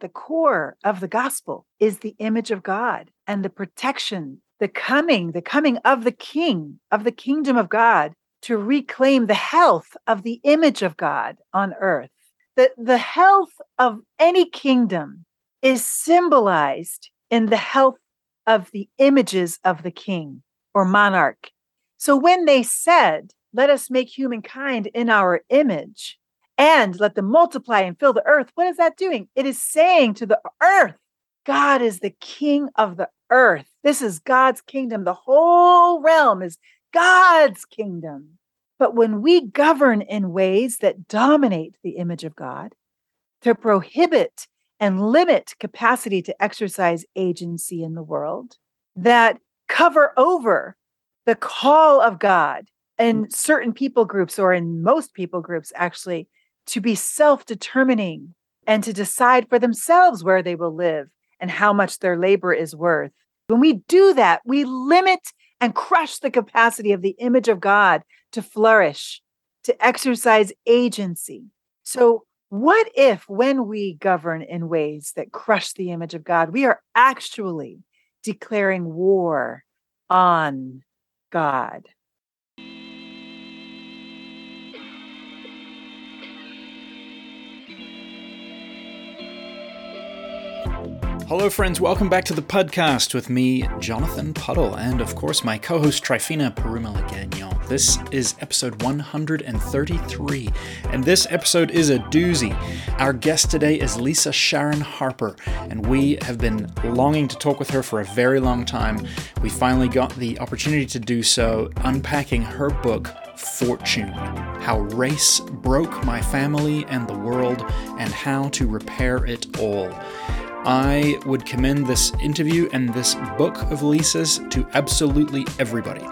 the core of the gospel is the image of God and the protection, the coming, the coming of the king, of the kingdom of God to reclaim the health of the image of God on earth. The, the health of any kingdom is symbolized in the health of the images of the king or monarch. So when they said, Let us make humankind in our image and let them multiply and fill the earth, what is that doing? It is saying to the earth, God is the king of the earth. This is God's kingdom. The whole realm is God's kingdom. But when we govern in ways that dominate the image of God, to prohibit and limit capacity to exercise agency in the world, that cover over the call of God in certain people groups or in most people groups, actually, to be self determining and to decide for themselves where they will live and how much their labor is worth. When we do that, we limit and crush the capacity of the image of God to flourish, to exercise agency. So, what if, when we govern in ways that crush the image of God, we are actually declaring war on God? Hello, friends. Welcome back to the Puddcast with me, Jonathan Puddle, and of course, my co host, Trifina Perumala Gagnon. This is episode 133, and this episode is a doozy. Our guest today is Lisa Sharon Harper, and we have been longing to talk with her for a very long time. We finally got the opportunity to do so, unpacking her book, Fortune How Race Broke My Family and the World, and How to Repair It All. I would commend this interview and this book of Lisa's to absolutely everybody.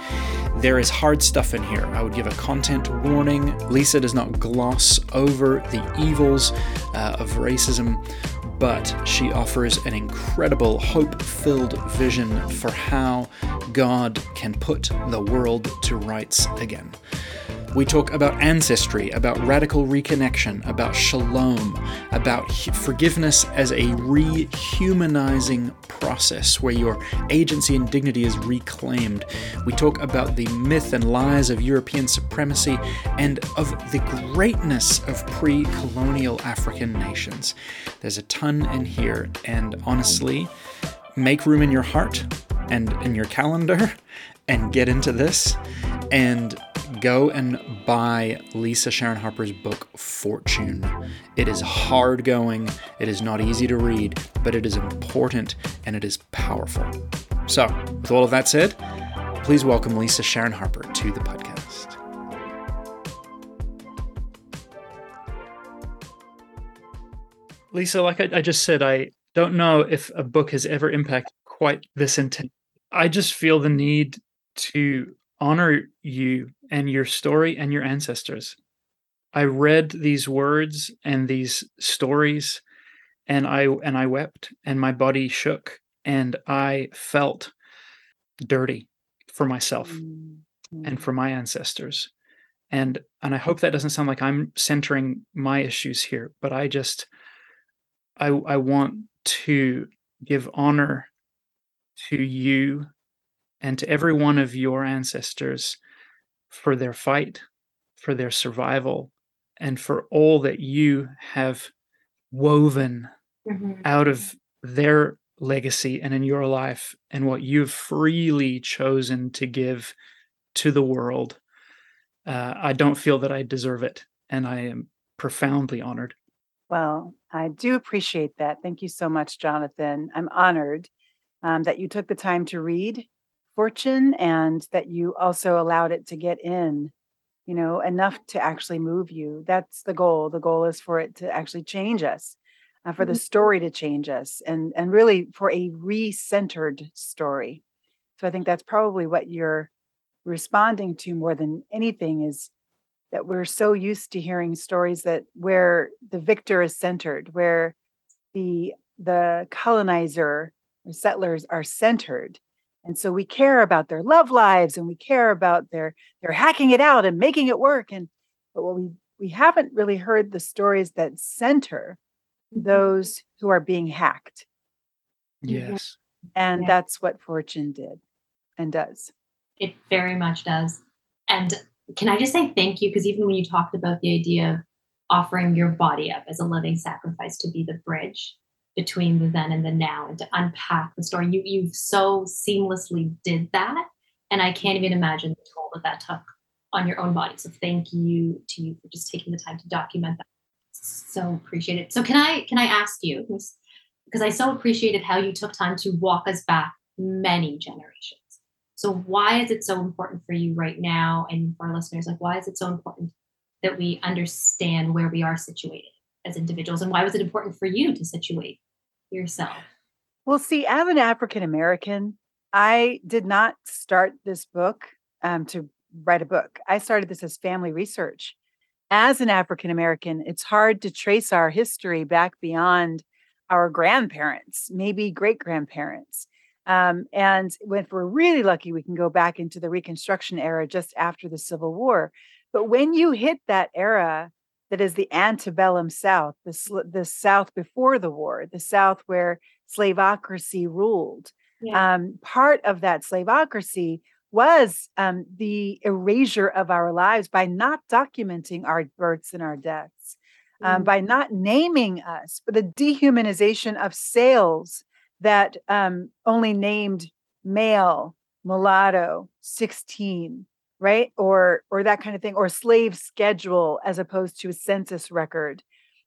There is hard stuff in here. I would give a content warning. Lisa does not gloss over the evils uh, of racism, but she offers an incredible hope filled vision for how God can put the world to rights again. We talk about ancestry, about radical reconnection, about shalom, about forgiveness as a rehumanizing process where your agency and dignity is reclaimed. We talk about the myth and lies of European supremacy and of the greatness of pre colonial African nations. There's a ton in here, and honestly, make room in your heart and in your calendar and get into this and go and buy Lisa Sharon Harper's book, Fortune. It is hard going, it is not easy to read, but it is important and it is powerful. So, with all of that said, please welcome Lisa Sharon Harper to the podcast. Lisa, like I, just said, I don't know if a book has ever impacted quite this intent. I just feel the need to honor you and your story and your ancestors. I read these words and these stories and I and I wept and my body shook and I felt dirty for myself mm-hmm. and for my ancestors. And and I hope that doesn't sound like I'm centering my issues here, but I just I I want to give honor to you and to every one of your ancestors for their fight, for their survival, and for all that you have woven mm-hmm. out of their legacy and in your life and what you've freely chosen to give to the world. Uh, I don't feel that I deserve it, and I am profoundly honored. Well, I do appreciate that. Thank you so much, Jonathan. I'm honored um, that you took the time to read fortune and that you also allowed it to get in you know enough to actually move you. That's the goal. The goal is for it to actually change us uh, for the mm-hmm. story to change us and and really for a re-centered story. So i think that's probably what you're responding to more than anything is that we're so used to hearing stories that where the victor is centered where the the colonizer or settlers are centered and so we care about their love lives and we care about their their hacking it out and making it work and but what we we haven't really heard the stories that center mm-hmm. those who are being hacked. Yes. And yeah. that's what Fortune did and does. It very much does. And can I just say thank you? Because even when you talked about the idea of offering your body up as a living sacrifice to be the bridge between the then and the now and to unpack the story, you you so seamlessly did that. And I can't even imagine the toll that that took on your own body. So thank you to you for just taking the time to document that. So appreciate it. So can I can I ask you because I so appreciated how you took time to walk us back many generations. So why is it so important for you right now and for our listeners? Like why is it so important that we understand where we are situated as individuals and why was it important for you to situate yourself? Well, see, as an African American, I did not start this book um, to write a book. I started this as family research. As an African American, it's hard to trace our history back beyond our grandparents, maybe great grandparents. Um, and if we're really lucky, we can go back into the Reconstruction era just after the Civil War. But when you hit that era that is the antebellum South, the, the South before the war, the South where slavocracy ruled, yeah. um, part of that slavocracy was um, the erasure of our lives by not documenting our births and our deaths, um, mm-hmm. by not naming us, but the dehumanization of sales that um, only named male, mulatto, 16, right? Or or that kind of thing, or slave schedule as opposed to a census record.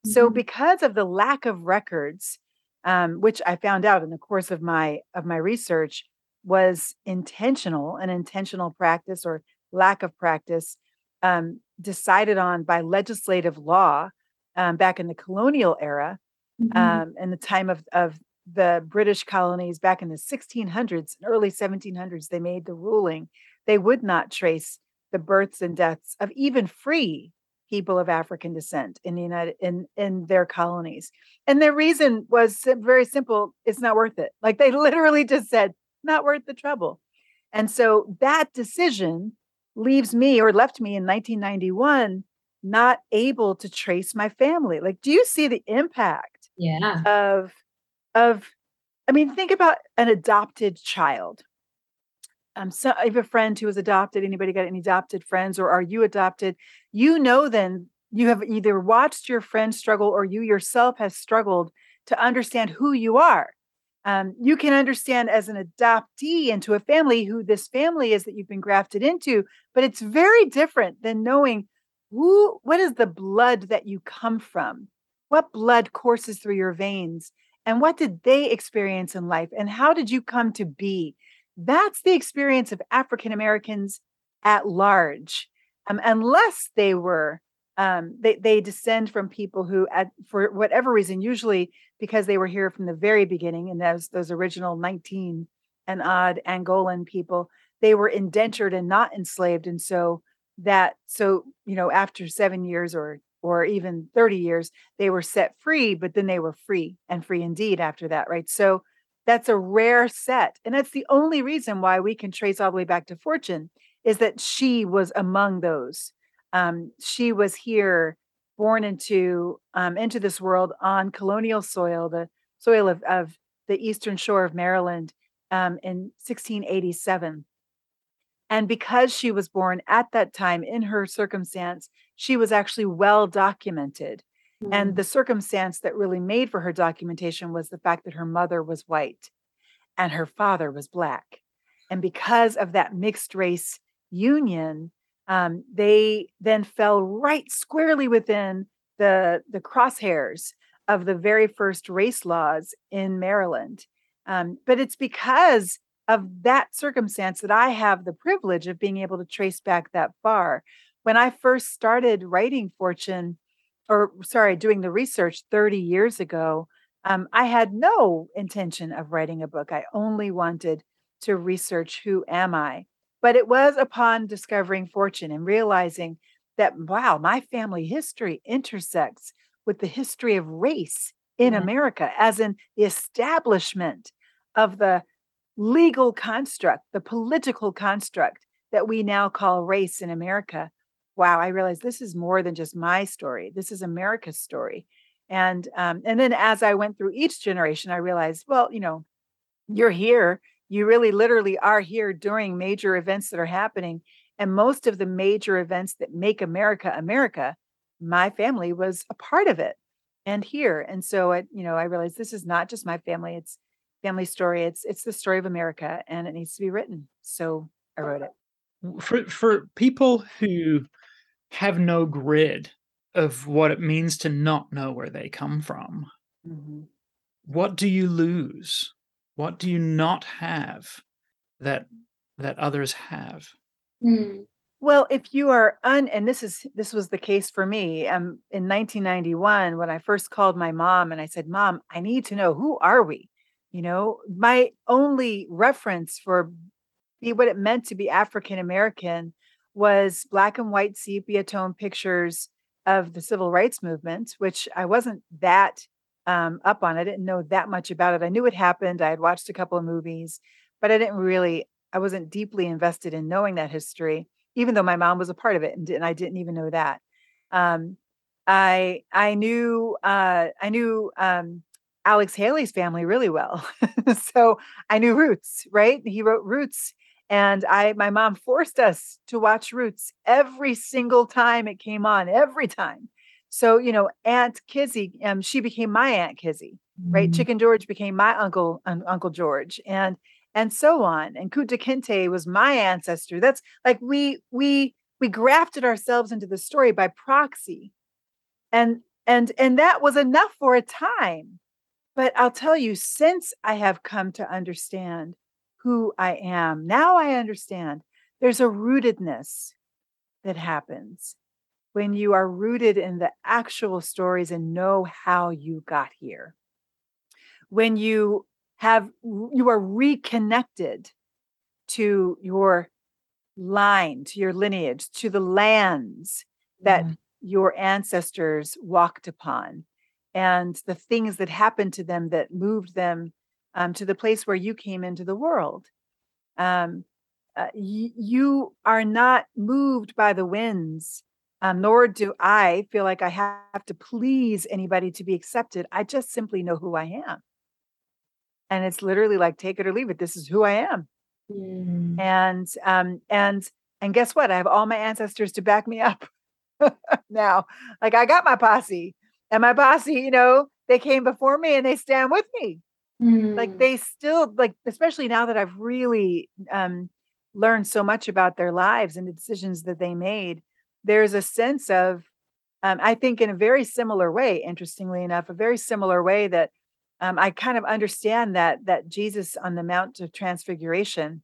Mm-hmm. So because of the lack of records, um, which I found out in the course of my of my research, was intentional, an intentional practice or lack of practice um, decided on by legislative law um, back in the colonial era mm-hmm. um, in the time of, of the British colonies back in the 1600s, and early 1700s, they made the ruling they would not trace the births and deaths of even free people of African descent in the United in in their colonies. And their reason was very simple, it's not worth it. Like they literally just said, not worth the trouble. And so that decision leaves me or left me in 1991 not able to trace my family. Like, do you see the impact yeah. of of I mean, think about an adopted child. Um, so I have a friend who was adopted. Anybody got any adopted friends, or are you adopted? You know, then you have either watched your friend struggle or you yourself has struggled to understand who you are um, you can understand as an adoptee into a family who this family is that you've been grafted into but it's very different than knowing who what is the blood that you come from what blood courses through your veins and what did they experience in life and how did you come to be that's the experience of african americans at large um, unless they were um, they they descend from people who, at, for whatever reason, usually because they were here from the very beginning, and those those original nineteen and odd Angolan people, they were indentured and not enslaved, and so that so you know after seven years or or even 30 years they were set free but then they were free and free indeed after that right? So that's a rare set and that's the only reason why we can trace all the way back to fortune is that she was among those um, she was here, born into um, into this world on colonial soil, the soil of, of the eastern shore of Maryland um, in 1687. And because she was born at that time in her circumstance, she was actually well documented. Mm-hmm. And the circumstance that really made for her documentation was the fact that her mother was white and her father was black. And because of that mixed race union, um, they then fell right squarely within the the crosshairs of the very first race laws in Maryland. Um, but it's because of that circumstance that I have the privilege of being able to trace back that far. When I first started writing Fortune, or sorry, doing the research 30 years ago, um, I had no intention of writing a book. I only wanted to research who am I but it was upon discovering fortune and realizing that, wow, my family history intersects with the history of race in mm-hmm. America, as in the establishment of the legal construct, the political construct that we now call race in America. Wow, I realized this is more than just my story. This is America's story. And um, and then as I went through each generation, I realized, well, you know, you're here. You really literally are here during major events that are happening. And most of the major events that make America America, my family was a part of it and here. And so I, you know, I realized this is not just my family, it's family story. It's it's the story of America and it needs to be written. So I wrote it. For for people who have no grid of what it means to not know where they come from, mm-hmm. what do you lose? What do you not have that that others have? Mm. Well, if you are un and this is this was the case for me um in 1991 when I first called my mom and I said, "Mom, I need to know who are we?" You know, my only reference for be what it meant to be African American was black and white sepia tone pictures of the civil rights movement, which I wasn't that um, up on. I didn't know that much about it. I knew it happened. I had watched a couple of movies, but I didn't really, I wasn't deeply invested in knowing that history, even though my mom was a part of it, and, and I didn't even know that. Um, I I knew uh, I knew um, Alex Haley's family really well, so I knew Roots. Right, he wrote Roots and I, my mom forced us to watch Roots every single time it came on, every time. So, you know, Aunt Kizzy, um, she became my Aunt Kizzy, mm-hmm. right? Chicken George became my uncle, um, Uncle George, and and so on. And Kunta Kinte was my ancestor. That's like we we we grafted ourselves into the story by proxy, and and and that was enough for a time. But I'll tell you, since I have come to understand who I am. Now I understand there's a rootedness that happens when you are rooted in the actual stories and know how you got here. When you have, you are reconnected to your line, to your lineage, to the lands that mm. your ancestors walked upon and the things that happened to them that moved them um, to the place where you came into the world. Um, uh, y- you are not moved by the winds, um, nor do I feel like I have to please anybody to be accepted. I just simply know who I am. And it's literally like take it or leave it. This is who I am. Mm. And um, and and guess what? I have all my ancestors to back me up now. Like I got my posse, and my posse, you know, they came before me and they stand with me. Like mm. they still like, especially now that I've really um, learned so much about their lives and the decisions that they made. There's a sense of, um, I think, in a very similar way. Interestingly enough, a very similar way that um, I kind of understand that that Jesus on the Mount of Transfiguration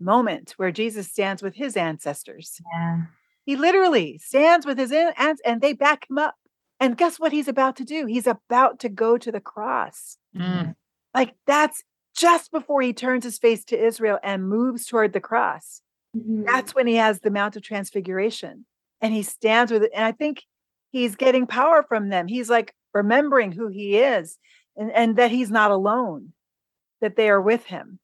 moment where Jesus stands with his ancestors. Yeah. He literally stands with his ancestors and they back him up. And guess what he's about to do? He's about to go to the cross. Mm. Like that's just before he turns his face to Israel and moves toward the cross. Mm-hmm. That's when he has the Mount of Transfiguration and he stands with it. And I think he's getting power from them. He's like remembering who he is and, and that he's not alone, that they are with him.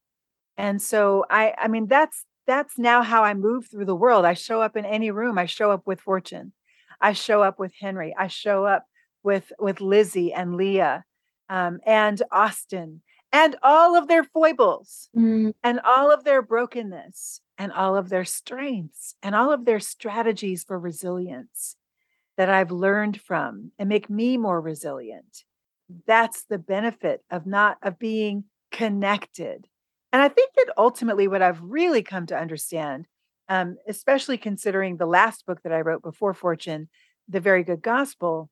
And so I I mean that's that's now how I move through the world. I show up in any room. I show up with fortune. I show up with Henry. I show up with with Lizzie and Leah um, and Austin and all of their foibles mm. and all of their brokenness and all of their strengths and all of their strategies for resilience that I've learned from and make me more resilient. That's the benefit of not of being connected. And I think that ultimately what I've really come to understand um, especially considering the last book that I wrote before Fortune, The Very Good Gospel,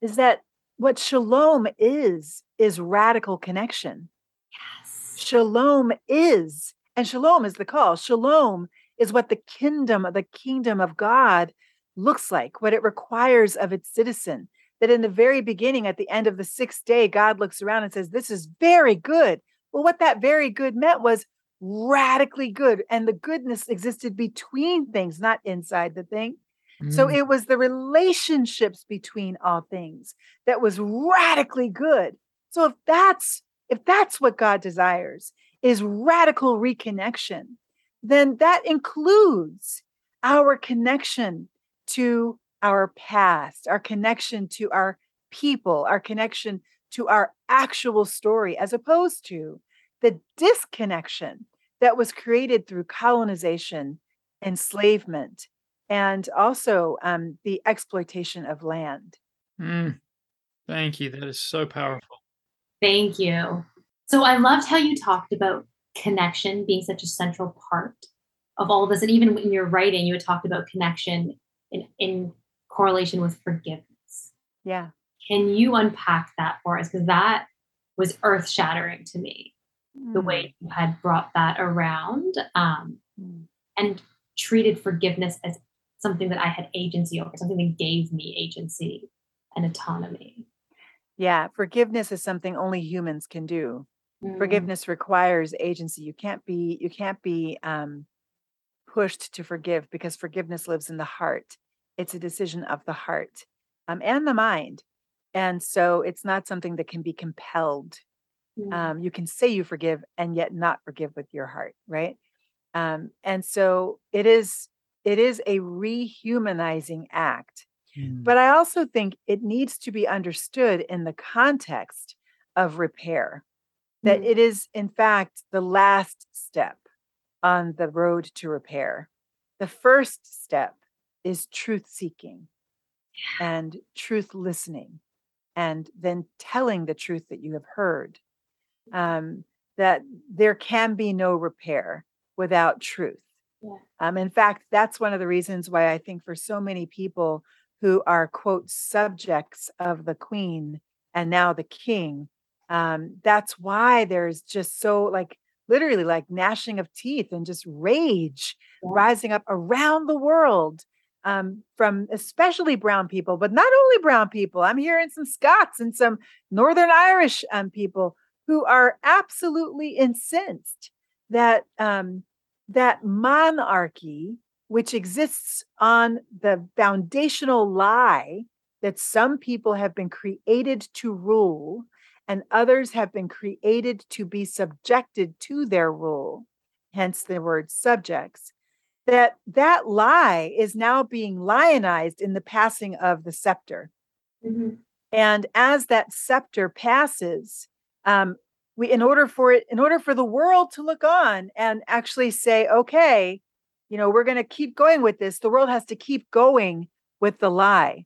is that what shalom is, is radical connection. Yes. Shalom is, and shalom is the call. Shalom is what the kingdom of the kingdom of God looks like, what it requires of its citizen. That in the very beginning, at the end of the sixth day, God looks around and says, This is very good. Well, what that very good meant was radically good. And the goodness existed between things, not inside the thing. Mm. So it was the relationships between all things that was radically good. So if that's if that's what God desires is radical reconnection, then that includes our connection to our past, our connection to our people, our connection to our actual story, as opposed to the disconnection that was created through colonization, enslavement, and also um, the exploitation of land. Mm, thank you. That is so powerful. Thank you. So I loved how you talked about connection being such a central part of all of this. And even in your writing, you had talked about connection in, in correlation with forgiveness. Yeah. Can you unpack that for us? Because that was earth shattering to me. The way you had brought that around um, mm. and treated forgiveness as something that I had agency over, something that gave me agency and autonomy. Yeah, forgiveness is something only humans can do. Mm. Forgiveness requires agency. You can't be you can't be um, pushed to forgive because forgiveness lives in the heart. It's a decision of the heart um, and the mind. And so it's not something that can be compelled. Mm. Um, you can say you forgive and yet not forgive with your heart, right? Um, and so it is it is a rehumanizing act. Mm. But I also think it needs to be understood in the context of repair, that mm. it is, in fact, the last step on the road to repair. The first step is truth seeking and truth listening, and then telling the truth that you have heard. Um, that there can be no repair without truth. Yeah. Um, in fact, that's one of the reasons why I think for so many people who are, quote, subjects of the queen and now the king, um, that's why there's just so like literally like gnashing of teeth and just rage yeah. rising up around the world um, from especially brown people, but not only brown people. I'm hearing some Scots and some Northern Irish um, people who are absolutely incensed that um, that monarchy, which exists on the foundational lie that some people have been created to rule and others have been created to be subjected to their rule, hence the word subjects, that that lie is now being lionized in the passing of the scepter. Mm-hmm. And as that scepter passes, um, we in order for it, in order for the world to look on and actually say, okay, you know, we're going to keep going with this, the world has to keep going with the lie.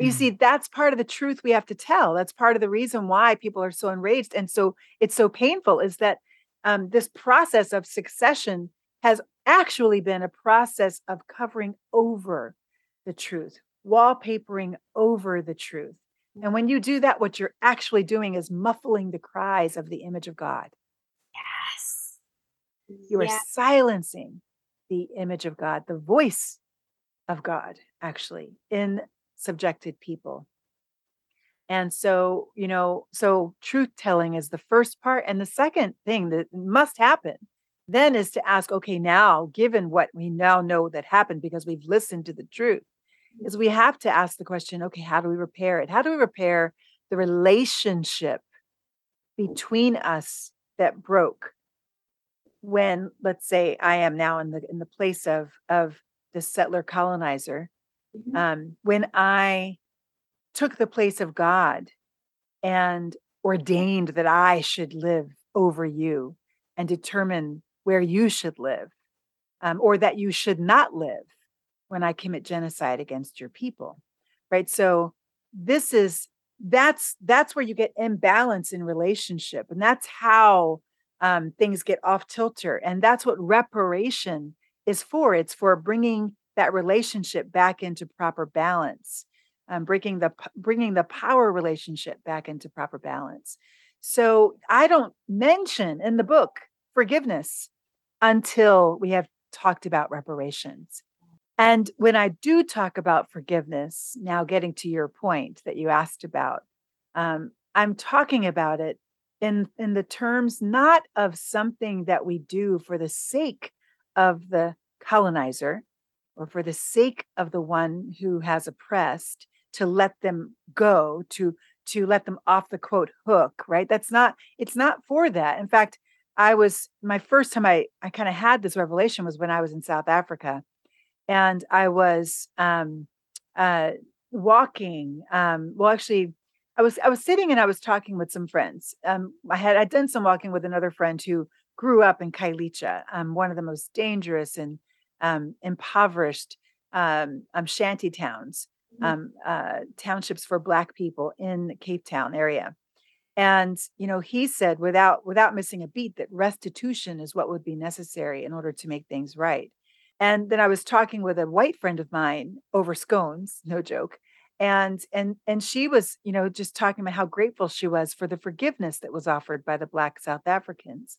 You see, that's part of the truth we have to tell. That's part of the reason why people are so enraged and so it's so painful is that um, this process of succession has actually been a process of covering over the truth, wallpapering over the truth. And when you do that, what you're actually doing is muffling the cries of the image of God. Yes. You are yes. silencing the image of God, the voice of God, actually, in subjected people. And so, you know, so truth telling is the first part. And the second thing that must happen then is to ask, okay, now, given what we now know that happened because we've listened to the truth, is we have to ask the question, okay, how do we repair it? How do we repair the relationship between us that broke when, let's say, I am now in the in the place of of the settler colonizer, mm-hmm. um, when I took the place of God and ordained that I should live over you and determine where you should live um, or that you should not live when I commit genocide against your people. Right. So this is that's that's where you get imbalance in relationship and that's how um, things get off tilter and that's what reparation is for it's for bringing that relationship back into proper balance um, bringing the bringing the power relationship back into proper balance so i don't mention in the book forgiveness until we have talked about reparations. And when I do talk about forgiveness, now getting to your point that you asked about, um, I'm talking about it in, in the terms not of something that we do for the sake of the colonizer or for the sake of the one who has oppressed to let them go to to let them off the quote hook right? That's not it's not for that. In fact I was my first time I I kind of had this revelation was when I was in South Africa, and I was um, uh, walking. Um, well, actually, I was I was sitting and I was talking with some friends. Um, I had I'd done some walking with another friend who grew up in Khayelitsha, um, one of the most dangerous and um, impoverished um, um, shanty towns, Mhm. um, uh, townships for Black people in the Cape Town area. And you know, he said without without missing a beat that restitution is what would be necessary in order to make things right. And then I was talking with a white friend of mine over scones, no joke. And and and she was, you know, just talking about how grateful she was for the forgiveness that was offered by the black South Africans.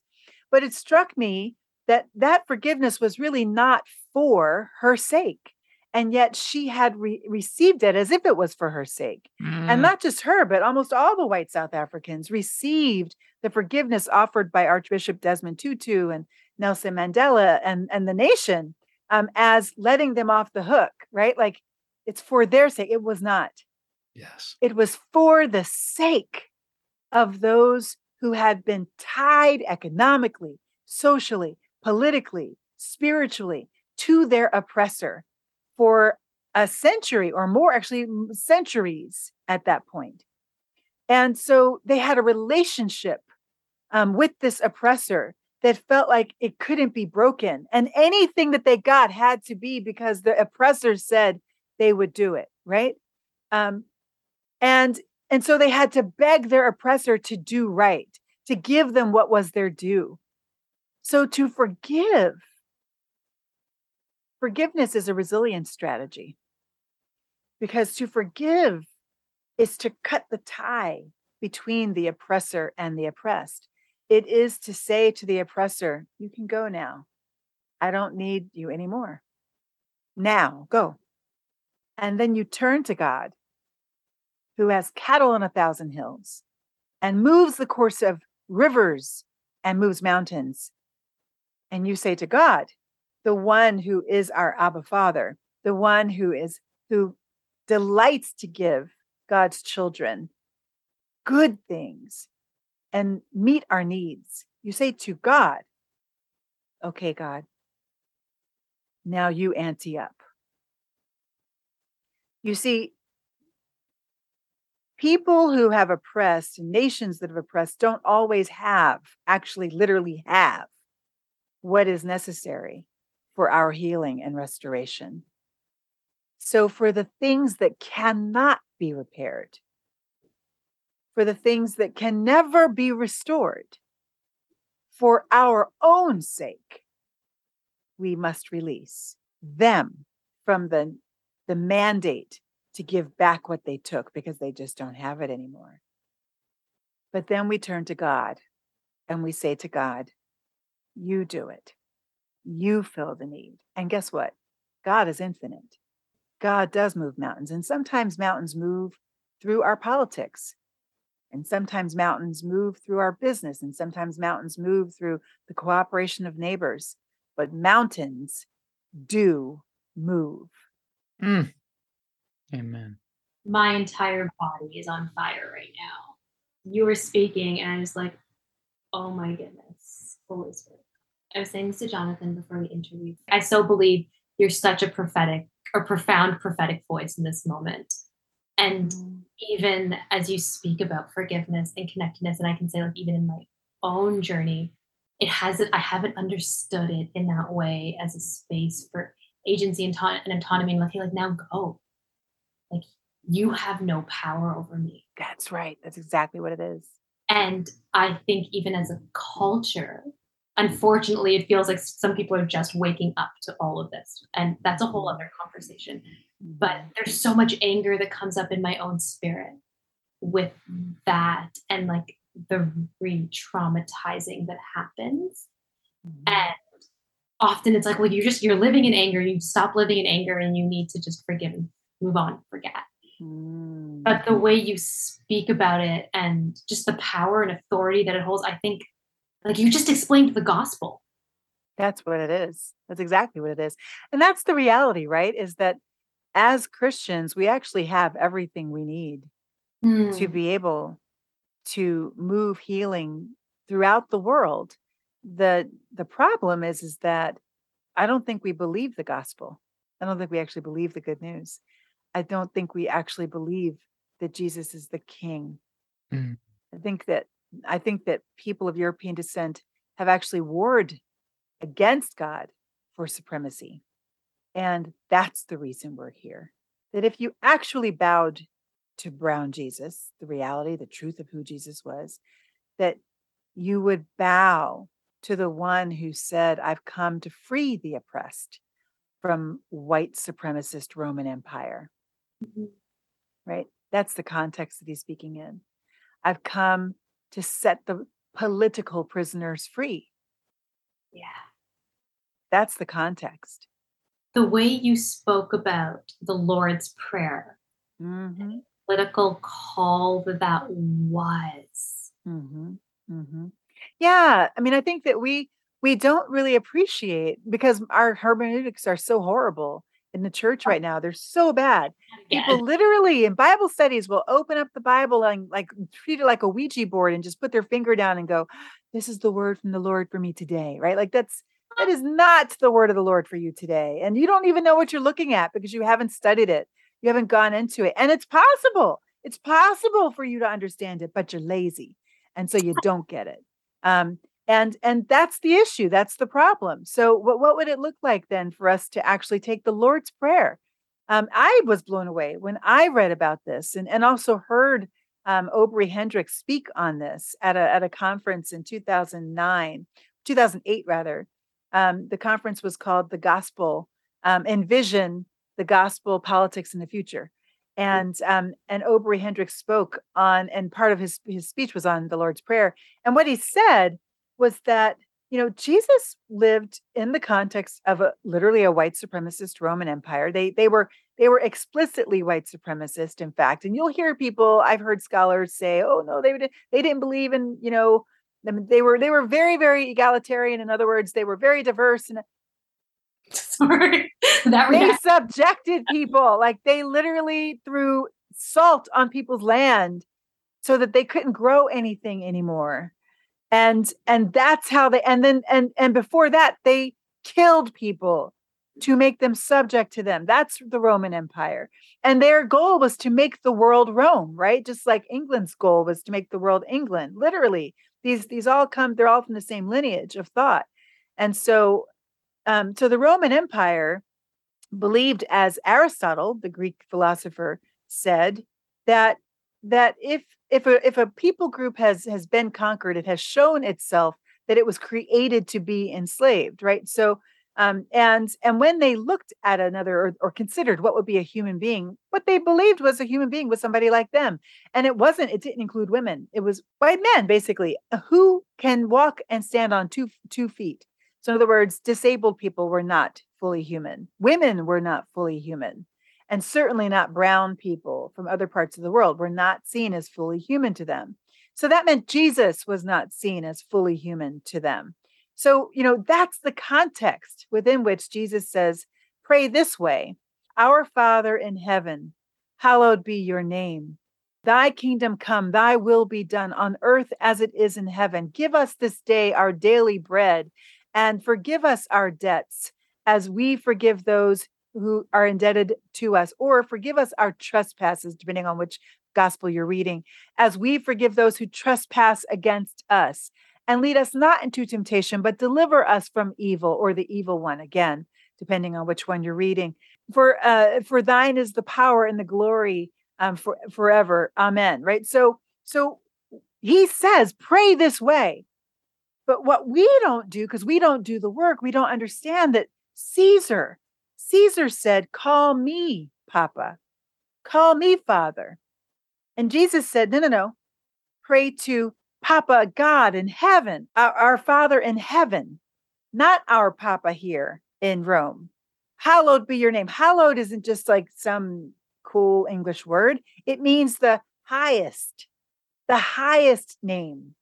But it struck me that that forgiveness was really not for her sake. And yet she had re- received it as if it was for her sake. And Mm, not just her, but almost all the white South Africans received the forgiveness offered by Archbishop Desmond Tutu and Nelson Mandela and, and the nation um, as letting them off the hook, right? Like it's for their sake. It was not. yes. It was for the sake of those who had been tied economically, socially, politically, spiritually to their oppressor for a century or more, actually, centuries at that point. And so they had a relationship um, with this oppressor that felt like it couldn't be broken. And anything that they got had to be because the oppressor said they would do it, right? Um, and and so they had to beg their oppressor to do right, to give them what was their due. So to forgive, forgiveness is a resilience strategy. Because to forgive is to cut the tie between the oppressor and the oppressed. It is to say to the oppressor, You can go now. I don't need you anymore. Now, go. And then you turn to God, who has cattle on a thousand hills and moves the course of rivers and moves mountains. And you say to God, the one who is our Abba Father, the one who is who delights to give God's children good things and meet our needs. You say to God, okay, God, now you ante up. You see, people who have oppressed, nations that have oppressed, don't always have, actually, literally have what is necessary for our healing and restoration. So, for the things that cannot be repaired, for the things that can never be restored, for our own sake, we must release them from the, the mandate to give back what they took because they just don't have it anymore. But then we turn to God and we say to God, You do it. You fill the need. And guess what? God is infinite. God does move mountains. And sometimes mountains move through our politics. And sometimes mountains move through our business. And sometimes mountains move through the cooperation of neighbors. But mountains do move. Mm. Amen. My entire body is on fire right now. You were speaking, and I was like, oh my goodness, Holy Spirit. I was saying this to Jonathan before we interviewed. I so believe you're such a prophetic or profound prophetic voice in this moment. And even as you speak about forgiveness and connectedness, and I can say, like, even in my own journey, it hasn't, I haven't understood it in that way as a space for agency and, auto- and autonomy. And like, hey, like, now go. Like, you have no power over me. That's right. That's exactly what it is. And I think even as a culture, unfortunately, it feels like some people are just waking up to all of this. And that's a whole mm-hmm. other conversation. But there's so much anger that comes up in my own spirit with that and like the re traumatizing that happens. And often it's like, well, you're just, you're living in anger. You stop living in anger and you need to just forgive and move on, forget Mm. but the way you speak about it and just the power and authority that it holds i think like you just explained the gospel That's what it is. That's exactly what it is. And that's the reality, right? Is that as Christians, we actually have everything we need to be able to move healing throughout the world. The the problem is is that I don't think we believe the gospel. I don't think we actually believe the good news. I don't think we actually believe that Jesus is the king. Mm. I think that I think that people of European descent have actually warred against God for supremacy. And that's the reason we're here. That if you actually bowed to brown Jesus, the reality, the truth of who Jesus was, that you would bow to the one who said, I've come to free the oppressed from white supremacist Roman Empire. Mm-hmm. Right? That's the context that he's speaking in. I've come to set the political prisoners free. Yeah. That's the context. The way you spoke about the Lord's Prayer, Mm-hmm. political call that that was. Mm-hmm. Mm-hmm. Yeah, I mean, I think that we we don't really appreciate because our hermeneutics are so horrible in the church right now. They're so bad. People literally in Bible studies will open up the Bible and like treat it like a Ouija board and just put their finger down and go, "This is the word from the Lord for me today." Right? Like that's that is not the word of the Lord for you today, and you don't even know what you're looking at because you haven't studied it. You haven't gone into it, and it's possible. It's possible for you to understand it, but you're lazy, and so you don't get it. Um, and and that's the issue. That's the problem. So what what would it look like then for us to actually take the Lord's prayer? Um, I was blown away when I read about this, and and also heard um, Obery Hendricks speak on this at a at a conference in 2009, 2008 rather. Um, the conference was called the Gospel um, Envision the Gospel Politics in the Future, and um, and Obery Hendricks spoke on, and part of his his speech was on the Lord's Prayer, and what he said was that you know Jesus lived in the context of a literally a white supremacist Roman Empire. They they were they were explicitly white supremacist, in fact. And you'll hear people I've heard scholars say, "Oh no, they would- they didn't believe in you know." I mean, they were they were very very egalitarian. In other words, they were very diverse, and Sorry. that they subjected people like they literally threw salt on people's land so that they couldn't grow anything anymore and and that's how they and then and and before that they killed people to make them subject to them that's the roman empire and their goal was to make the world rome right just like england's goal was to make the world england literally these these all come they're all from the same lineage of thought. And so um so the roman empire believed as aristotle the greek philosopher said that that if if a if a people group has has been conquered it has shown itself that it was created to be enslaved right? So um and and when they looked at another or, or considered what would be a human being what they believed was a human being was somebody like them. And it wasn't it didn't include women. It was white men basically. Uh, who can walk and stand on two two feet? So in other words disabled people were not fully human. Women were not fully human. And certainly not brown people from other parts of the world were not seen as fully human to them. So that meant Jesus was not seen as fully human to them. So, you know, that's the context within which Jesus says, Pray this way Our Father in heaven, hallowed be your name. Thy kingdom come, thy will be done on earth as it is in heaven. Give us this day our daily bread and forgive us our debts as we forgive those who are indebted to us, or forgive us our trespasses, depending on which gospel you're reading, as we forgive those who trespass against us. And lead us not into temptation, but deliver us from evil or the evil one, again, depending on which one you're reading. For uh, for thine is the power and the glory um, for forever. Amen. Right. So so he says, pray this way. But what we don't do, because we don't do the work, we don't understand that Caesar, Caesar said, Call me, Papa. Call me, Father. And Jesus said, No, no, no. Pray to Papa God in heaven, our, our Father in heaven, not our Papa here in Rome. Hallowed be your name. Hallowed isn't just like some cool English word, it means the highest. The highest name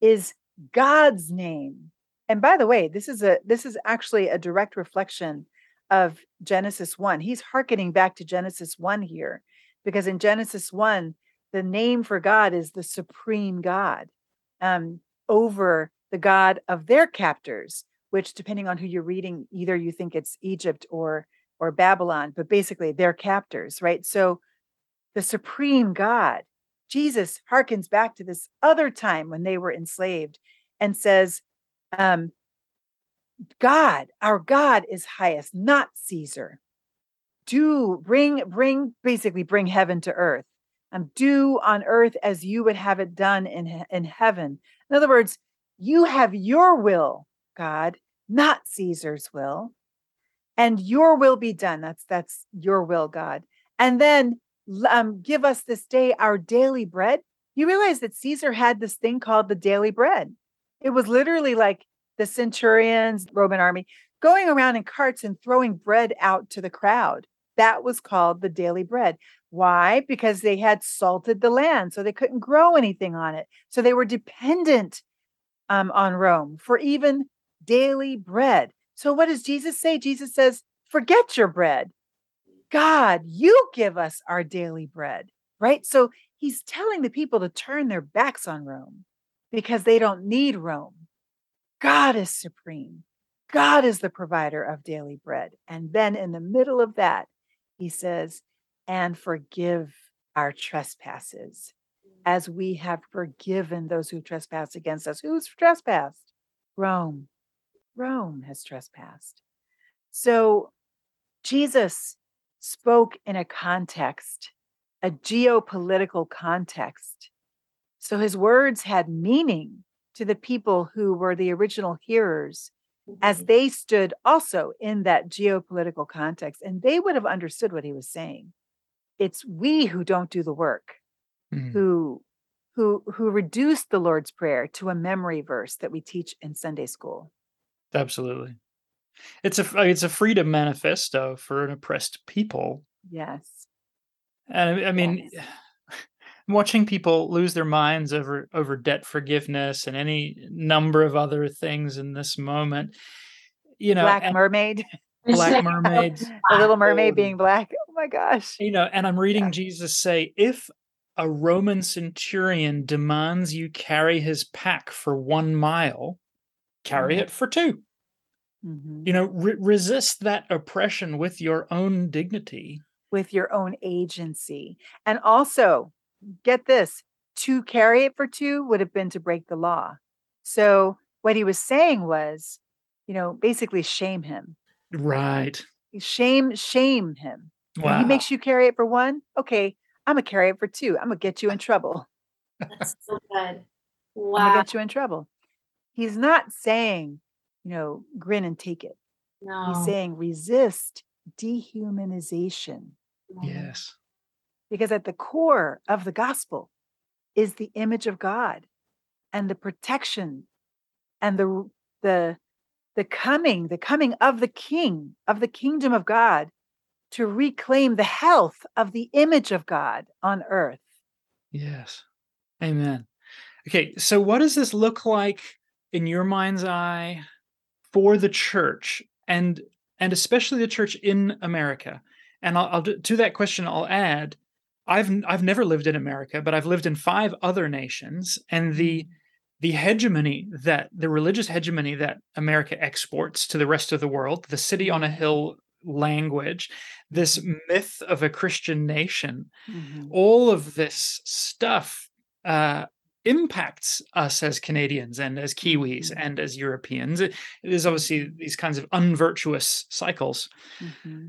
is God's name. And by the way, this is a this is actually a direct reflection of Genesis 1. He's hearkening back to Genesis 1 here, because in Genesis 1, the name for God is the supreme God um, over the God of their captors, which, depending on who you're reading, either you think it's Egypt or or Babylon, but basically they're captors, right? So the supreme God. Jesus harkens back to this other time when they were enslaved and says, um, God, our God is highest, not Caesar. Do bring, bring, basically bring heaven to earth. Um, do on earth as you would have it done in, in heaven. In other words, you have your will, God, not Caesar's will. And your will be done. That's that's your will, God. And then um, give us this day our daily bread. You realize that Caesar had this thing called the daily bread. It was literally like the centurions, Roman army, going around in carts and throwing bread out to the crowd. That was called the daily bread. Why? Because they had salted the land, so they couldn't grow anything on it. So they were dependent um, on Rome for even daily bread. So what does Jesus say? Jesus says, forget your bread. God, you give us our daily bread, right? So he's telling the people to turn their backs on Rome because they don't need Rome. God is supreme. God is the provider of daily bread. And then in the middle of that, he says, and forgive our trespasses mm. as we have forgiven those who trespass against us. Who's trespassed? Rome. Rome has trespassed. So Jesus spoke in a context, a geopolitical context. So his words had meaning to the people who were the original hearers as mm-hmm. they stood also in that geopolitical context and they would have understood what he was saying it's we who don't do the work mm-hmm. who who who reduce the lord's prayer to a memory verse that we teach in sunday school absolutely it's a it's a freedom manifesto for an oppressed people. Yes. And I mean yes. Watching people lose their minds over over debt forgiveness and any number of other things in this moment. You know, Black Mermaid. Black Mermaid. the little mermaid being black. Oh my gosh. You know, and I'm reading yeah. Jesus say, if a Roman centurion demands you carry his pack for one mile, carry mm-hmm. it for two. Mm-hmm. You know, re- resist that oppression with your own dignity, with your own agency. And also, get this to carry it for two would have been to break the law. So, what he was saying was, you know, basically shame him. Right. Shame, shame him. Wow. he makes you carry it for one. Okay, I'm gonna carry it for two. I'm gonna get you in trouble. That's so good. Wow. I'm gonna get you in trouble. He's not saying you know, grin and take it. No. He's saying resist dehumanization. Yes. Because at the core of the gospel is the image of God and the protection and the the the coming, the coming of the king, of the kingdom of God to reclaim the health of the image of God on earth. Yes. Amen. Okay, so what does this look like in your mind's eye for the church and and especially the church in America. And I'll, I'll to that question I'll add I've I've never lived in America, but I've lived in five other nations, and the mm-hmm. the hegemony that the religious hegemony that America exports to the rest of the world, the city on a hill language, this mm-hmm. myth of a Christian nation, mm-hmm. all of this stuff uh, impacts us as Canadians and as Kiwis mm-hmm. and as Europeans. It, it is obviously mm-hmm. these kinds of unvirtuous cycles. Mm-hmm.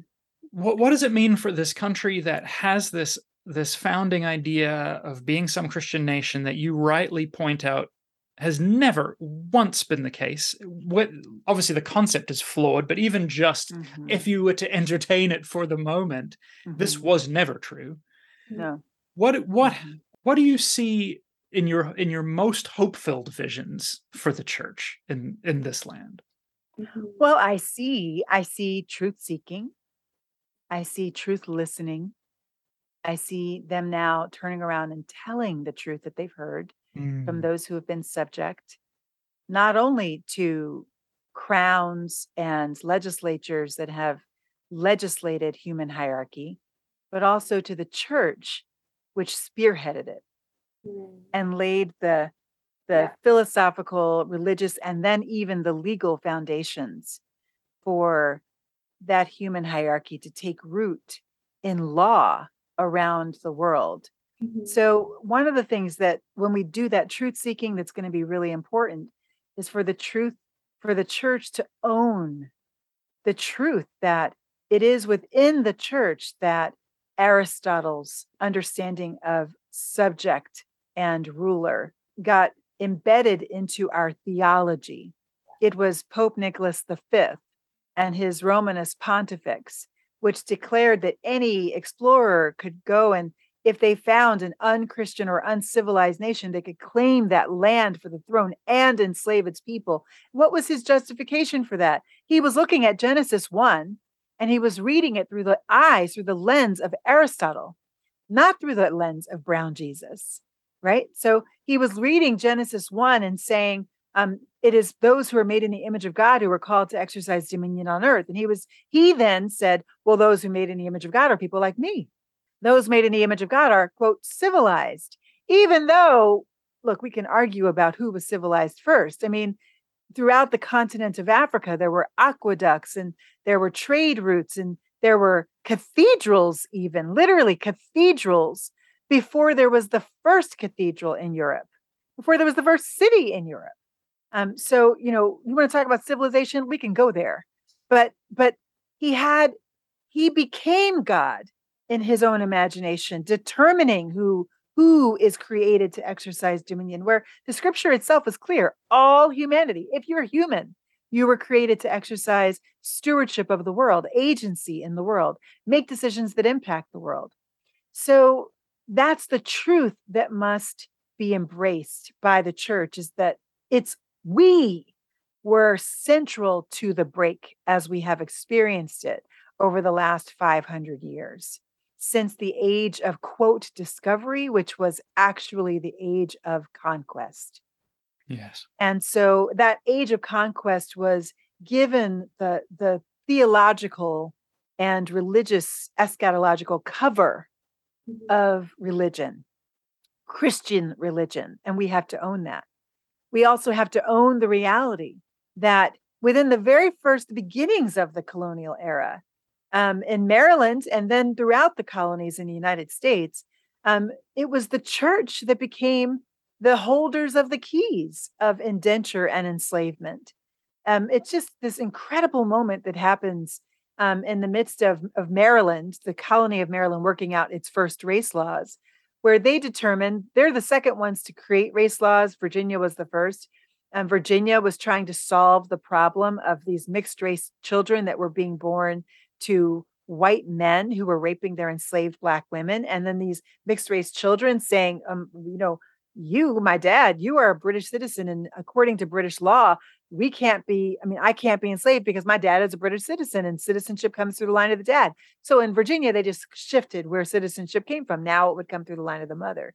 What what does it mean for this country that has this this founding idea of being some Christian nation that you rightly point out has never once been the case. What obviously the concept is flawed, but even just mm-hmm. if you were to entertain it for the moment, this mm-hmm. was never true. No. What what mm-hmm. what do you see in your in your most hope-filled visions for the church in in this land well i see i see truth seeking i see truth listening i see them now turning around and telling the truth that they've heard mm. from those who have been subject not only to crowns and legislatures that have legislated human hierarchy but also to the church which spearheaded it mm. and laid the the yeah. philosophical, religious, and then even the legal foundations for that human hierarchy to take root in law around the world. Mhm. So, one of the things that when we do that truth seeking, that's going to be really important is for the truth, for the church to own the truth that it is within the church that Aristotle's understanding of subject and ruler got embedded into our theology. It was Pope Nicholas V and his Romanus Pontifex, which declared that any explorer could go and if they found an unchristian or uncivilized nation, they could claim that land for the throne and enslave its people. What was his justification for that? He was looking at Genesis 1 and he was reading it through the eyes, through the lens of Aristotle, not through the lens of Brown Jesus, right? So he was reading Genesis 1 and saying, um, it is those who are made in the image of God who are called to exercise dominion on earth. And he was, he then said, well, those who made in the image of God are people like me those made in the image of God are, quote, civilized, even though, look, we can argue about who was civilized first. I mean, throughout the continent of Africa, there were aqueducts and there were trade routes and there were cathedrals, even literally cathedrals, before there was the first cathedral in Europe, before there was the first city in Europe. Um, so, you know, you want to talk about civilization, we can go there. But, but he had, he became God in his own imagination, determining who who is created to exercise dominion, where the scripture itself is clear. All humanity, if you're human, you were created to exercise stewardship of the world, agency in the world, make decisions that impact the world. So that's the truth that must be embraced by the church is that it's we were central to the break as we have experienced it over the last 500 years since the age of quote discovery, which was actually the age of conquest. Yes. And so that age of conquest was given the the theological and religious eschatological cover Mhm. of religion, Christian religion, and we have to own that. We also have to own the reality that within the very first beginnings of the colonial era, um, in Maryland and then throughout the colonies in the United States, um, it was the church that became the holders of the keys of indenture and enslavement. Um, it's just this incredible moment that happens um, in the midst of, of Maryland, the colony of Maryland working out its first race laws, where they determined they're the second ones to create race laws. Virginia was the first. And Virginia was trying to solve the problem of these mixed race children that were being born to white men who were raping their enslaved black women and then these mixed race children saying um you know you my dad you are a british citizen and according to british law we can't be i mean i can't be enslaved because my dad is a british citizen and citizenship comes through the line of the dad. So in virginia they just shifted where citizenship came from. Now it would come through the line of the mother.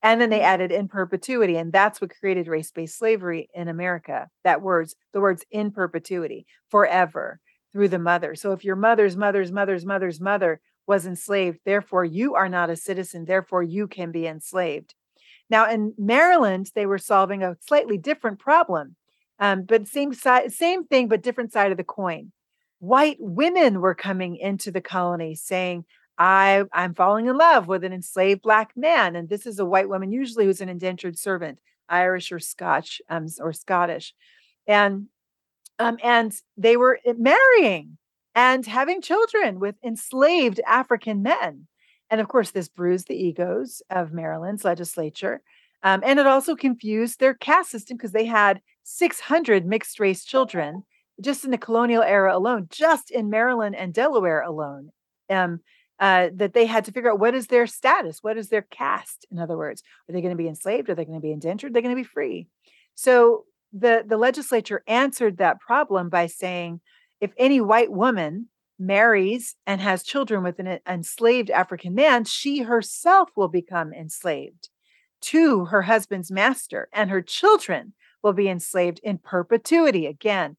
And then they mm. added in perpetuity and that's what created race-based slavery in america. That words the words in perpetuity forever through the mother. So if your mother's mother's mother's mother's mother was enslaved, therefore you are not a citizen, therefore you can be enslaved. Now in Maryland, they were solving a slightly different problem, um, but same side, same thing, but different side of the coin. White women were coming into the colony saying, I, I'm falling in love with an enslaved black man. And this is a white woman, usually who's an indentured servant, Irish or Scotch um, or Scottish. And um, and they were eh, marrying and having children with enslaved African men. And of course, this bruised the egos of Maryland's legislature. Um, and it also confused their caste system because they had 600 mixed race children just in the colonial era alone, just in Maryland and Delaware alone. Um, uh, that they had to figure out what is their status, what is their caste. In other words, are they going to be enslaved? Are they going to be indentured? They're going to be free. So the the legislature answered that problem by saying if any white woman marries and has children with an enslaved African man, she herself will become enslaved to her husband's master, and her children will be enslaved in perpetuity. Again,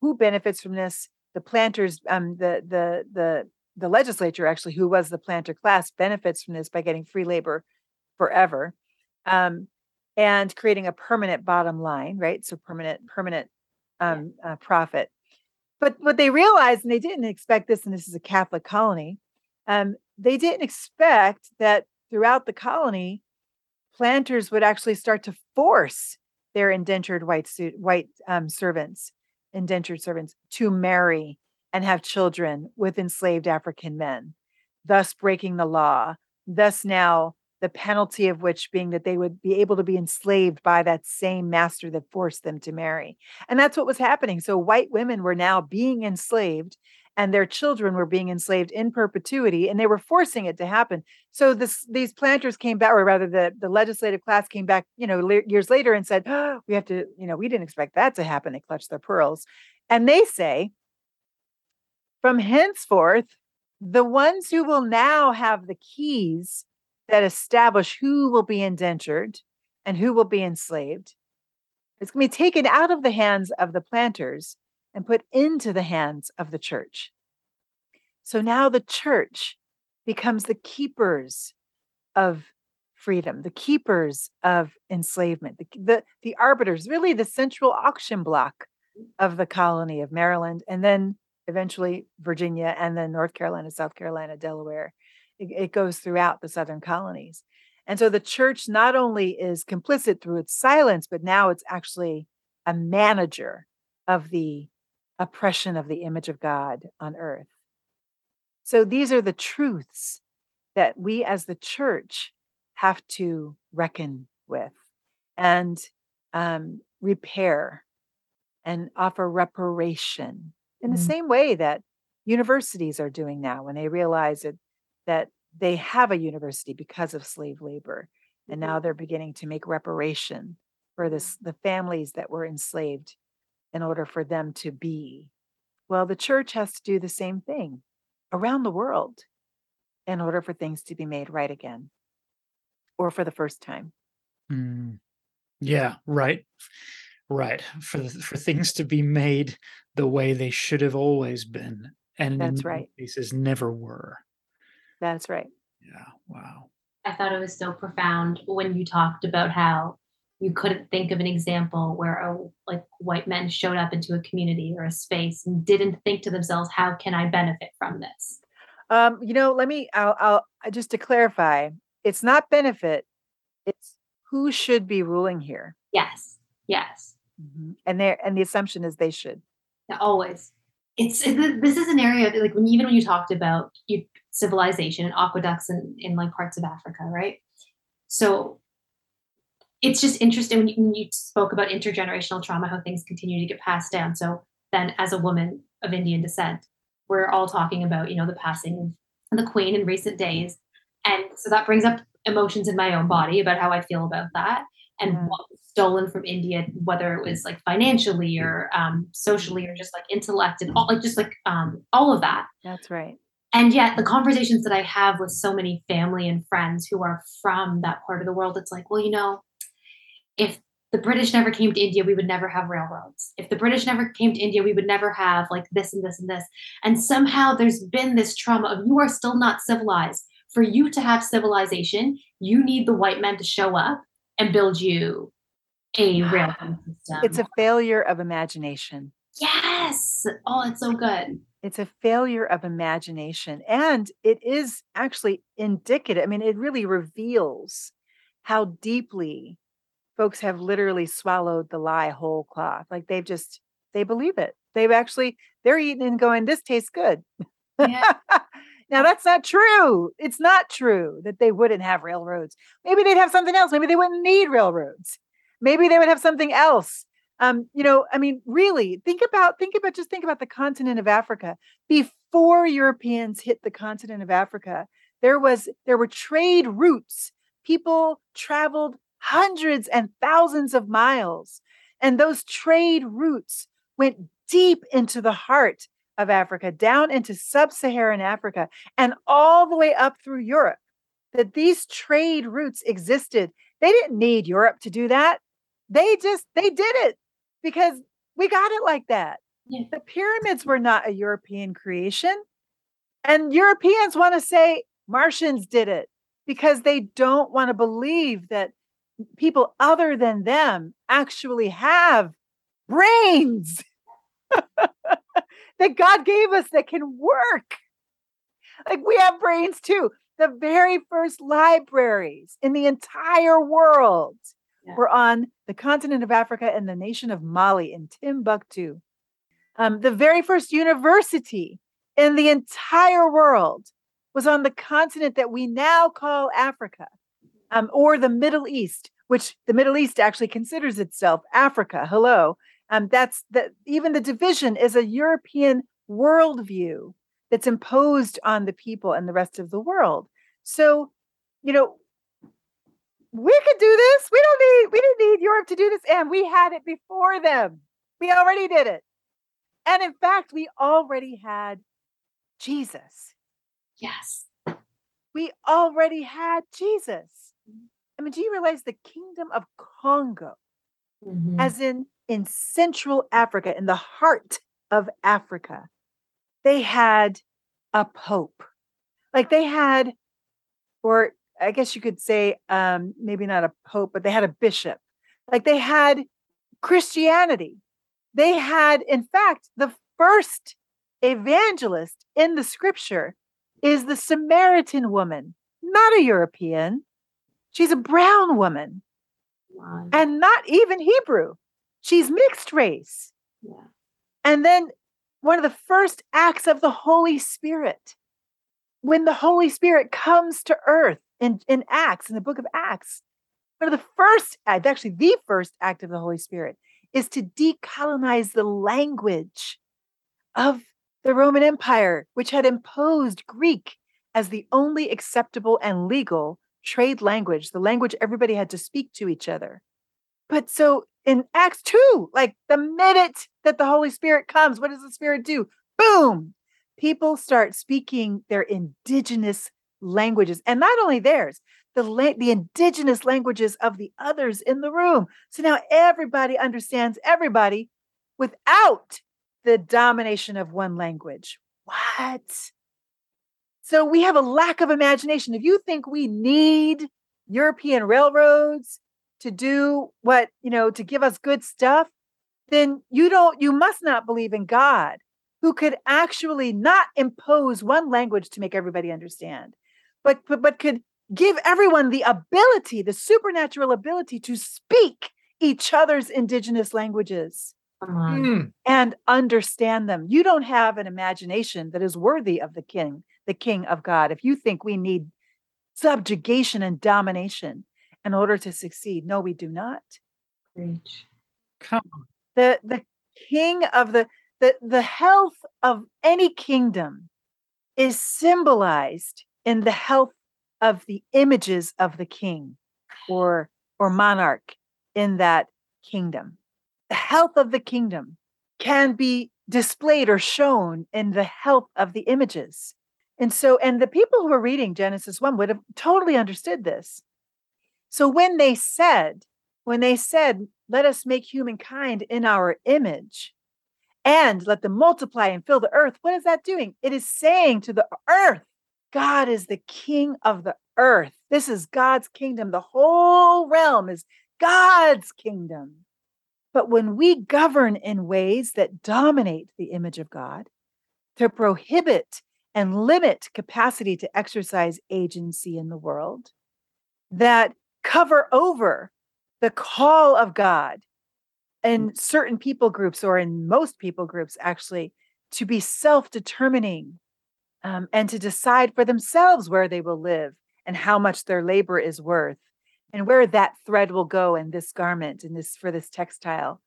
who benefits from this? The planters, um, the the the the legislature actually, who was the planter class, benefits from this by getting free labor forever. Um, and creating a permanent bottom line, right? So permanent, permanent um, uh, profit. But what they realized, and they didn't expect this, and this is a Catholic colony, um, they didn't expect that throughout the colony, planters would actually start to force their indentured white suit, white um, servants, indentured servants, to marry and have children with enslaved African men, thus breaking the law. Thus, now the penalty of which being that they would be able to be enslaved by that same master that forced them to marry. And that's what was happening. So, white women were now being enslaved and their children were being enslaved in perpetuity and they were forcing it to happen. So this these planters came back or rather the, the legislative class came back you know le- years later and said oh, we have to you know we didn't expect that to happen. They clutched their pearls. And they say from henceforth the ones who will now have the keys that establish who will be indentured and who will be enslaved it's going to be taken out of the hands of the planters and put into the hands of the church. So now the church becomes the keepers of freedom, the keepers of enslavement, the, the, the arbiters, really the central auction block of the colony of Maryland, and then eventually Virginia, and then North Carolina, South Carolina, Delaware. It, it goes throughout the southern colonies. And so the church not only is complicit through its silence, but now it's actually a manager of the oppression of the image of God on earth. So these are the truths that we as the church have to reckon with and um, repair and offer reparation in the mm-hmm. same way that universities are doing now when they realize that, that they have a university because of slave labor and now mm-hmm. they're beginning to make reparation for this the families that were enslaved in order for them to be. Well, the church has to do the same thing around the world in order for things to be made right again or for the first time. Mm. Yeah, right. Right. For the, for things to be made the way they should have always been and That's right. cases never were. That's right. Yeah, wow. I thought it was so profound when you talked about how you couldn't think of an example where a like white men showed up into a community or a space and didn't think to themselves how can i benefit from this? Um you know let me i'll, I'll just to clarify it's not benefit it's who should be ruling here. Yes yes. Mm-hmm. and there and the assumption is they should. Yeah, always. It's this is an area that, like when even when you talked about you, civilization and aqueducts in, in like parts of africa right? So it's just interesting when you, when you spoke about intergenerational trauma, how things continue to get passed down. So then, as a woman of Indian descent, we're all talking about, you know, the passing of the queen in recent days. And so that brings up emotions in my own body about how I feel about that and mm-hmm. what was stolen from India, whether it was like financially or um, socially or just like intellect and all like just like um, all of that. That's right. And yet, the conversations that I have with so many family and friends who are from that part of the world, it's like, well, you know, if the British never came to India, we would never have railroads. If the British never came to India, we would never have like this and this and this. And somehow there's been this trauma of you are still not civilized. For you to have civilization, you need the white men to show up and build you a railroad system. It's a failure of imagination. Yes. Oh, it's so good. It's a failure of imagination. And it is actually indicative. I mean, it really reveals how deeply folks have literally swallowed the lie whole cloth. Like they've just they believe it. They've actually they're eating and going, this tastes good. Yeah. now that's not true. It's not true that they wouldn't have railroads. Maybe they'd have something else. Maybe they wouldn't need railroads. Maybe they would have something else. Um, you know, I mean, really, think about think about just think about the continent of Africa. Before Europeans hit the continent of Africa, there was there were trade routes. People traveled hundreds and thousands of miles. And those trade routes went deep into the heart of Africa, down into sub Saharan Africa, and all the way up through Europe. That these trade routes existed. They didn't need Europe to do that. They just, they did it because we got it like that. Yeah. The pyramids were not a European creation. And Europeans want to say Martians did it because they don't want to believe that people other than them actually have brains that God gave us that can work. like we have brains too. The very first libraries in the entire world yeah. were on the continent of Africa and the nation of Mali in Timbuktu. Um, the very first university in the entire world was on the continent that we now call Africa um, or the Middle East, which the Middle East actually considers itself Africa. Hello. Um, that's that even the division is a European worldview that's imposed on the people and the rest of the world. So, you know, we could do this. We don't need we didn't need Europe to do this, and we had it before them. We already did it. And in fact, we already had Jesus. Yes. We already had Jesus. I mean, do you realize the kingdom of Congo, mm-hmm. as in in Central Africa, in the heart of Africa, they had a pope. Like they had, or I guess you could say, um, maybe not a pope, but they had a bishop. Like they had Christianity. They had, in fact, the first evangelist in the scripture is the Samaritan woman, not a European. She's a brown woman wow. and not even Hebrew. She's mixed race. Yeah. And then one of the first acts of the Holy Spirit, when the Holy Spirit comes to earth in, in Acts, in the book of Acts, one of the first act, actually the first act of the Holy Spirit, is to decolonize the language of the Roman Empire, which had imposed Greek as the only acceptable and legal trade language, the language everybody had to speak to each other. But so in Acts 2, like the minute that the Holy Spirit comes, what does the Spirit do? Boom! People start speaking their indigenous languages, and not only theirs, the, la- the indigenous languages of the others in the room. So now everybody understands everybody without the domination of one language. What? So we have a lack of imagination. If you think we need European railroads to do what, you know, to give us good stuff, then you don't, you must not believe in God who could actually not impose one language to make everybody understand, but, but, but could give everyone the ability, the supernatural ability to speak each other's indigenous languages mm. and understand them. You don't have an imagination that is worthy of the king, the king of God. If you think we need subjugation and domination in order to succeed, no, we do not. Preach. Come on. The the king of the the the health of any kingdom is symbolized in the health of the images of the king or or monarch in that kingdom the health of the kingdom can be displayed or shown in the health of the images. And so, and the people who were reading Genesis 1 would have totally understood this. So when they said, when they said, let us make humankind in our image and let them multiply and fill the earth, what is that doing? It is saying to the earth, God is the king of the earth. This is God's kingdom. The whole realm is God's kingdom. But when we govern in ways that dominate the image of God, to prohibit and limit capacity to exercise agency in the world, that cover over the call of God in certain people groups, or in most people groups, actually, to be self determining um, and to decide for themselves where they will live and how much their labor is worth and where that thread will go in this garment and this for this textile.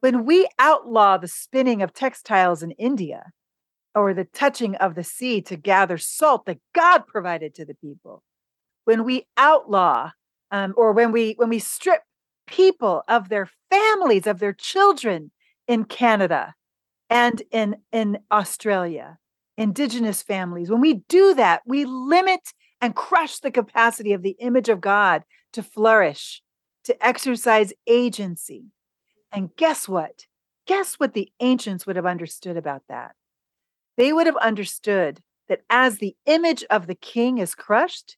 When we outlaw the spinning of textiles in India or the touching of the sea to gather salt that God provided to the people, when we outlaw um, or when we when we strip people of their families of their children in Canada and in in Australia, indigenous families, when we do that, we limit and crush the capacity of the image of God to flourish, to exercise agency. And guess what? Guess what the ancients would have understood about that? They would have understood that as the image of the king is crushed,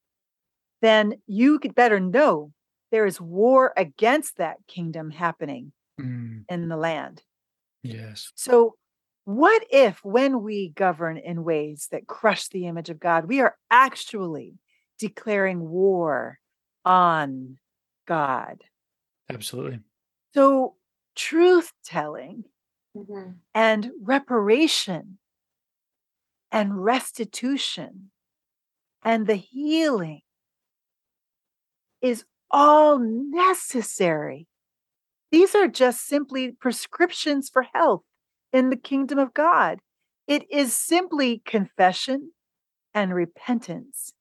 then you could better know there is war against that kingdom happening mm. in the land. Yes. So What if, when we govern in ways that crush the image of God, we are actually declaring war on God? Absolutely. So, truth telling Mhm. and reparation and restitution and the healing is all necessary. These are just simply prescriptions for health in the kingdom of God. It is simply confession and repentance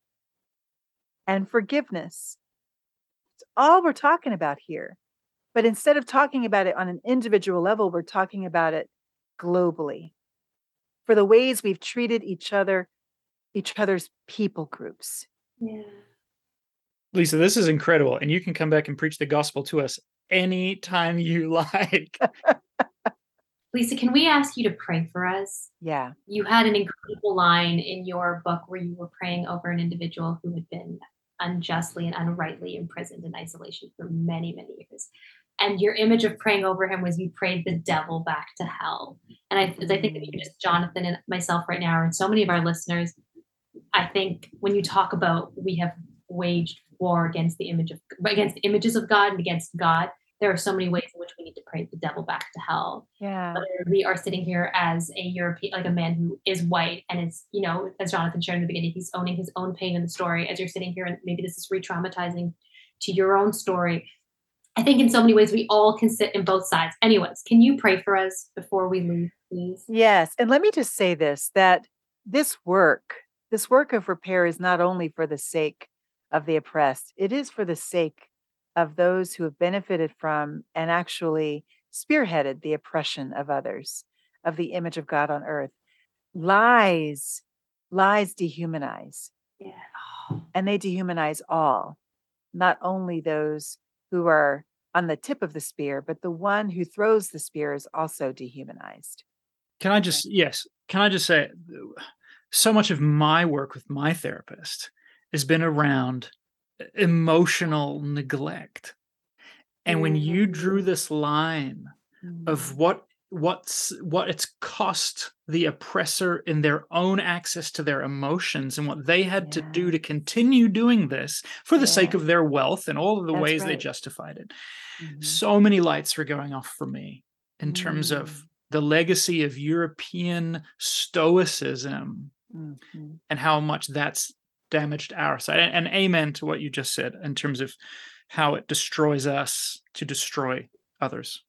and forgiveness. It's all we're talking about here. But instead of talking about it on an individual level, we're talking about it globally for the ways we've treated each other, each other's people groups. Yeah. Lisa, this is incredible. And you can come back and preach the gospel to us anytime you like. Lisa, can we ask you to pray for us? Yeah. You had an incredible line in your book where you were praying over an individual who had been unjustly and unrightly imprisoned in isolation for many, many years. And your image of praying over him was you prayed the devil back to hell. And I, as I think that you mm. just, Jonathan and myself right now, and so many of our listeners, I think when you talk about we have waged war against the image of against the images of God and against God, there are so many ways in which we need to pray the devil back to hell. Yeah. Whether we are sitting here as a European, like a man who is white and is, you know, as Jonathan shared in the beginning, he's owning his own pain in the story. As you're sitting here, and maybe this is re-traumatizing to your own story. I think in so many ways we all can sit in both sides. Anyways, can you pray for us before we leave, please? Yes. And let me just say this that this work, this work of repair is not only for the sake of the oppressed, it is for the sake of those who have benefited from and actually spearheaded the oppression of others, of the image of God on earth. Lies, lies dehumanize, Yeah. and they dehumanize all, not only those who are on the tip of the spear, but the one who throws the spear is also dehumanized. Can I just, yes, can I just say, so much of my work with my therapist has been around emotional neglect. And when you drew Mhm. this line of what what's what it's cost the oppressor in their own access to their emotions and what they had to do to continue doing this for the sake of their wealth and all of the That's ways they justified it Mhm. so many lights were going off for me in terms of Mm. the legacy of European stoicism Mhm. and how much that's damaged our side. And, and amen to what you just said in terms of how it destroys us to destroy others.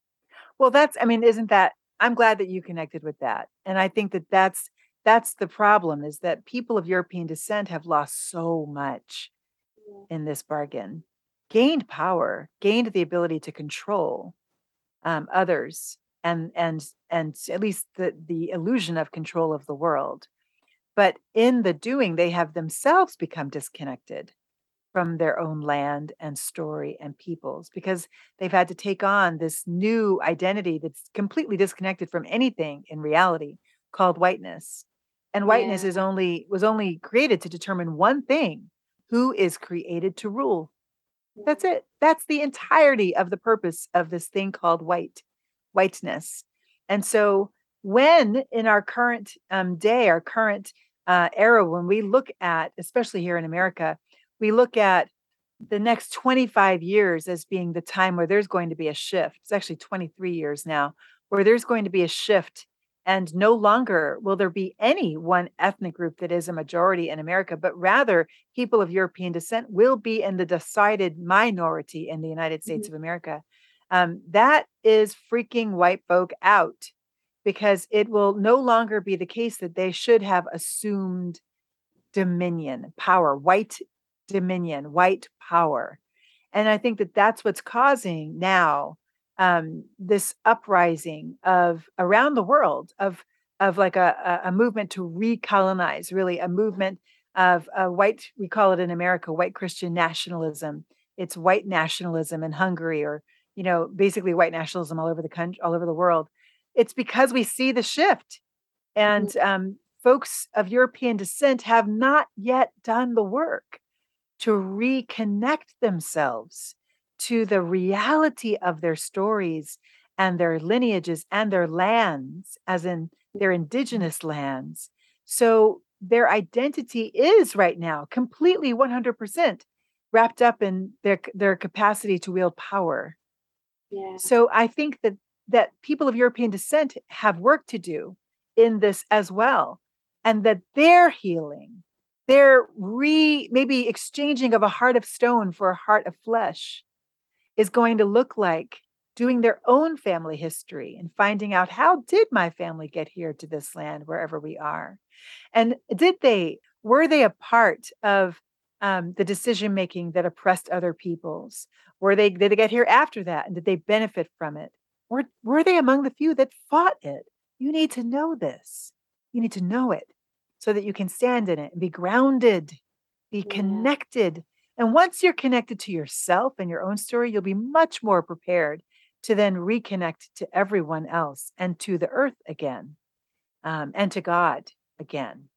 Well, that's I mean, isn't that I'm glad that you connected with that. And I think that that's that's the problem is that people of European descent have lost so much in this bargain. Gained power, gained the ability to control um, others and and and at least the the illusion of control of the world. But in the doing, they have themselves become disconnected from their own land and story and peoples because they've had to take on this new identity that's completely disconnected from anything in reality called whiteness. And whiteness is only was only created to determine one thing, who is created to rule. That's it. That's the entirety of the purpose of this thing called white, whiteness. And so, when in our current um, day, our current uh, era, when we look at, especially here in America, we look at the next 25 years as being the time where there's going to be a shift. It's actually 23 years now, where there's going to be a shift. And no longer will there be any one ethnic group that is a majority in America, but rather people of European descent will be in the decided minority in the United States Mhm. of America. Um, that is freaking white folk out because it will no longer be the case that they should have assumed dominion, power, white dominion, white power. And I think that that's what's causing now um, this uprising of around the world of of like a, a a movement to recolonize, really a movement of uh, white. We call it in America white Christian nationalism. It's white nationalism in Hungary, or you know, basically white nationalism all over the country, all over the world. It's because we see the shift, and um, folks of European descent have not yet done the work to reconnect themselves to the reality of their stories and their lineages and their lands, as in their mm-hmm. indigenous lands. So their identity is right now completely 100% wrapped up in their their capacity to wield power. Yeah. So I think that that people of European descent have work to do in this as well and that their healing their re maybe exchanging of a heart of stone for a heart of flesh is going to look like doing their own family history and finding out how did my family get here to this land wherever we are? And did they were they a part of um, the decision making that oppressed other peoples? Were they did they get here after that and did they benefit from it? Were, were they among the few that fought it? You need to know this. You need to know it so that you can stand in it and be grounded, be Yeah. connected. And once you're connected to yourself and your own story, you'll be much more prepared to then reconnect to everyone else and to the earth again um, and to God again.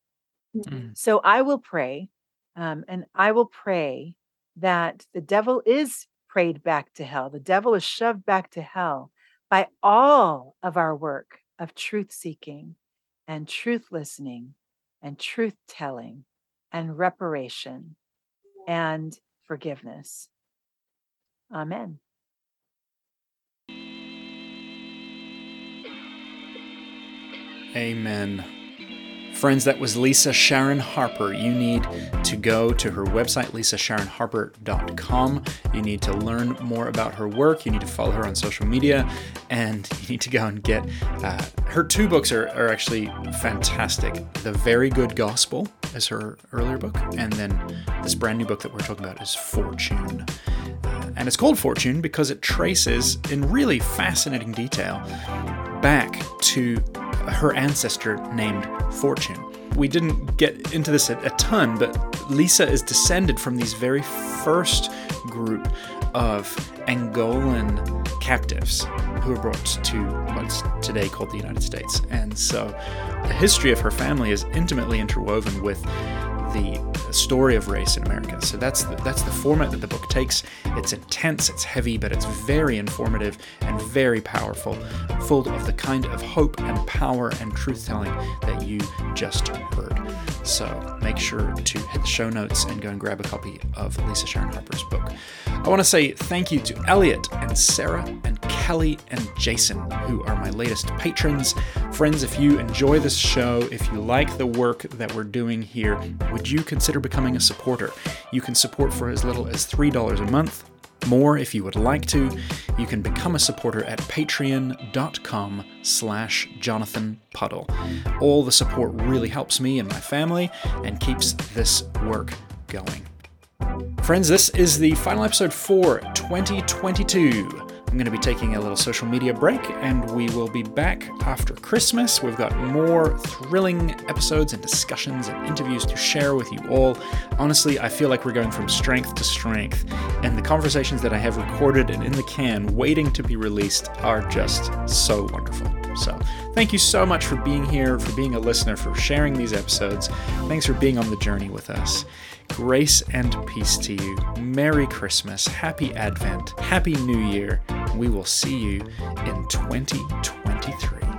Mm. So I will pray, um, and I will pray that the devil is prayed back to hell. The devil is shoved back to hell by all of our work of truth seeking and truth listening and truth telling and reparation and forgiveness. Amen. Amen. Friends, that was Lisa Sharon Harper. You need to go to her website, lisasharonharper.com. You need to learn more about her work. You need to follow her on social media. And you need to go and get uh, her two books are, are actually fantastic. The Very Good Gospel is her earlier book. And then this brand new book that we're talking about is Fortune. Uh, and it's called Fortune because it traces in really fascinating detail back to her ancestor named Fortune. We didn't get into this a, ton, but Lisa is descended from these very first group of Angolan captives who were brought to what's today called the United States. And so the history of her family is intimately interwoven with the story of race in America. So that's the, that's the format that the book takes. It's intense, it's heavy, but it's very informative and very powerful, full of the kind of hope and power and truth telling that you just heard. So make sure to hit the show notes and go and grab a copy of Lisa Sharon Harper's book. I want to say thank you to Elliot and Sarah and Kelly and Jason, who are my latest patrons. Friends, if you enjoy this show, if you like the work that we're doing here, would you consider becoming a supporter? You can support for as little as $3 a month. More if you would like to. You can become a supporter at patreon.com slash Jonathan Puddle. All the support really helps me and my family and keeps this work going. Friends, this is the final episode for 2022. I'm going to be taking a little social media break and we will be back after Christmas. We've got more thrilling episodes and discussions and interviews to share with you all. Honestly, I feel like we're going from strength to strength, and the conversations that I have recorded and in the can waiting to be released are just so wonderful. So, thank you so much for being here, for being a listener, for sharing these episodes. Thanks for being on the journey with us. Grace and peace to you. Merry Christmas, Happy Advent, Happy New Year. We will see you in 2023.